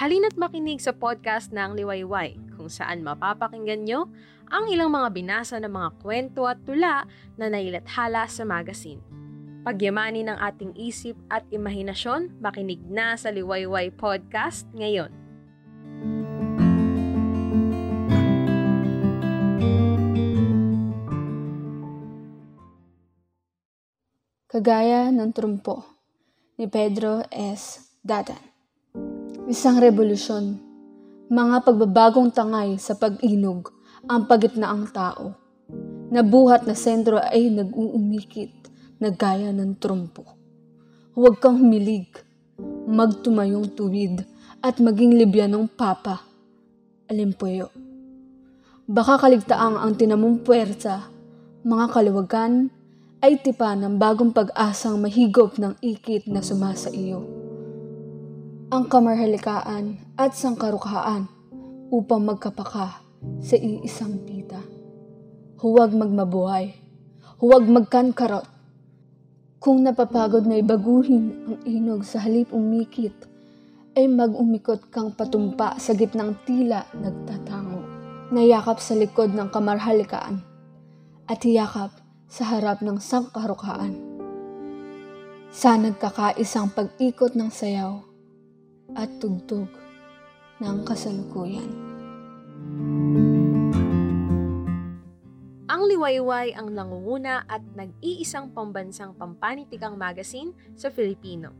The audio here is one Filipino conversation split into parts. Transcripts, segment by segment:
Halina't makinig sa podcast ng Liwayway kung saan mapapakinggan nyo ang ilang mga binasa ng mga kwento at tula na nailathala sa magazine. Pagyamanin ng ating isip at imahinasyon, makinig na sa Liwayway Podcast ngayon. Kagaya ng trumpo ni Pedro S. Datan. Isang revolusyon, mga pagbabagong tangay sa pag-inog ang pagitnaang tao. Nabuhat na sentro ay nag-uumikit na gaya ng trumpo. Huwag kang humilig, magtumayong tuwid at maging libyanong papa. Alimpuyo. Baka kaligtaang ang tinamong puwersa, mga kaliwagan, ay tipa ng bagong pag-asang mahigop ng ikit na sumasa iyo. Ang kamarhalikaan at sangkarukhaan upang magkapaka sa iisang pita. Huwag magmabuhay. Huwag magkankarot. Kung napapagod na ibaguhin ang inog sa halip umikit, ay mag-umikot kang patumpa sa gitnang tila nagtatango. Nayakap sa likod ng kamarhalikaan at hiyakap sa harap ng sangkarukhaan. Sa nagkakaisang pag-ikot ng sayaw at tugtog ng kasalukuyan. Ang Liwayway ang nangunguna at nag-iisang pambansang pampanitikang magazine sa Filipino.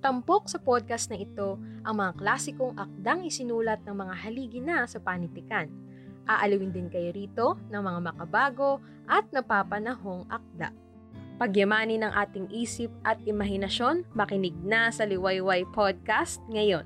Tampok sa podcast na ito ang mga klasikong akdang isinulat ng mga haligi na sa panitikan Aalawin din kayo rito ng mga makabago at napapanahong akda. Pagyamanin ng ating isip at imahinasyon, makinig na sa Liwayway Podcast ngayon.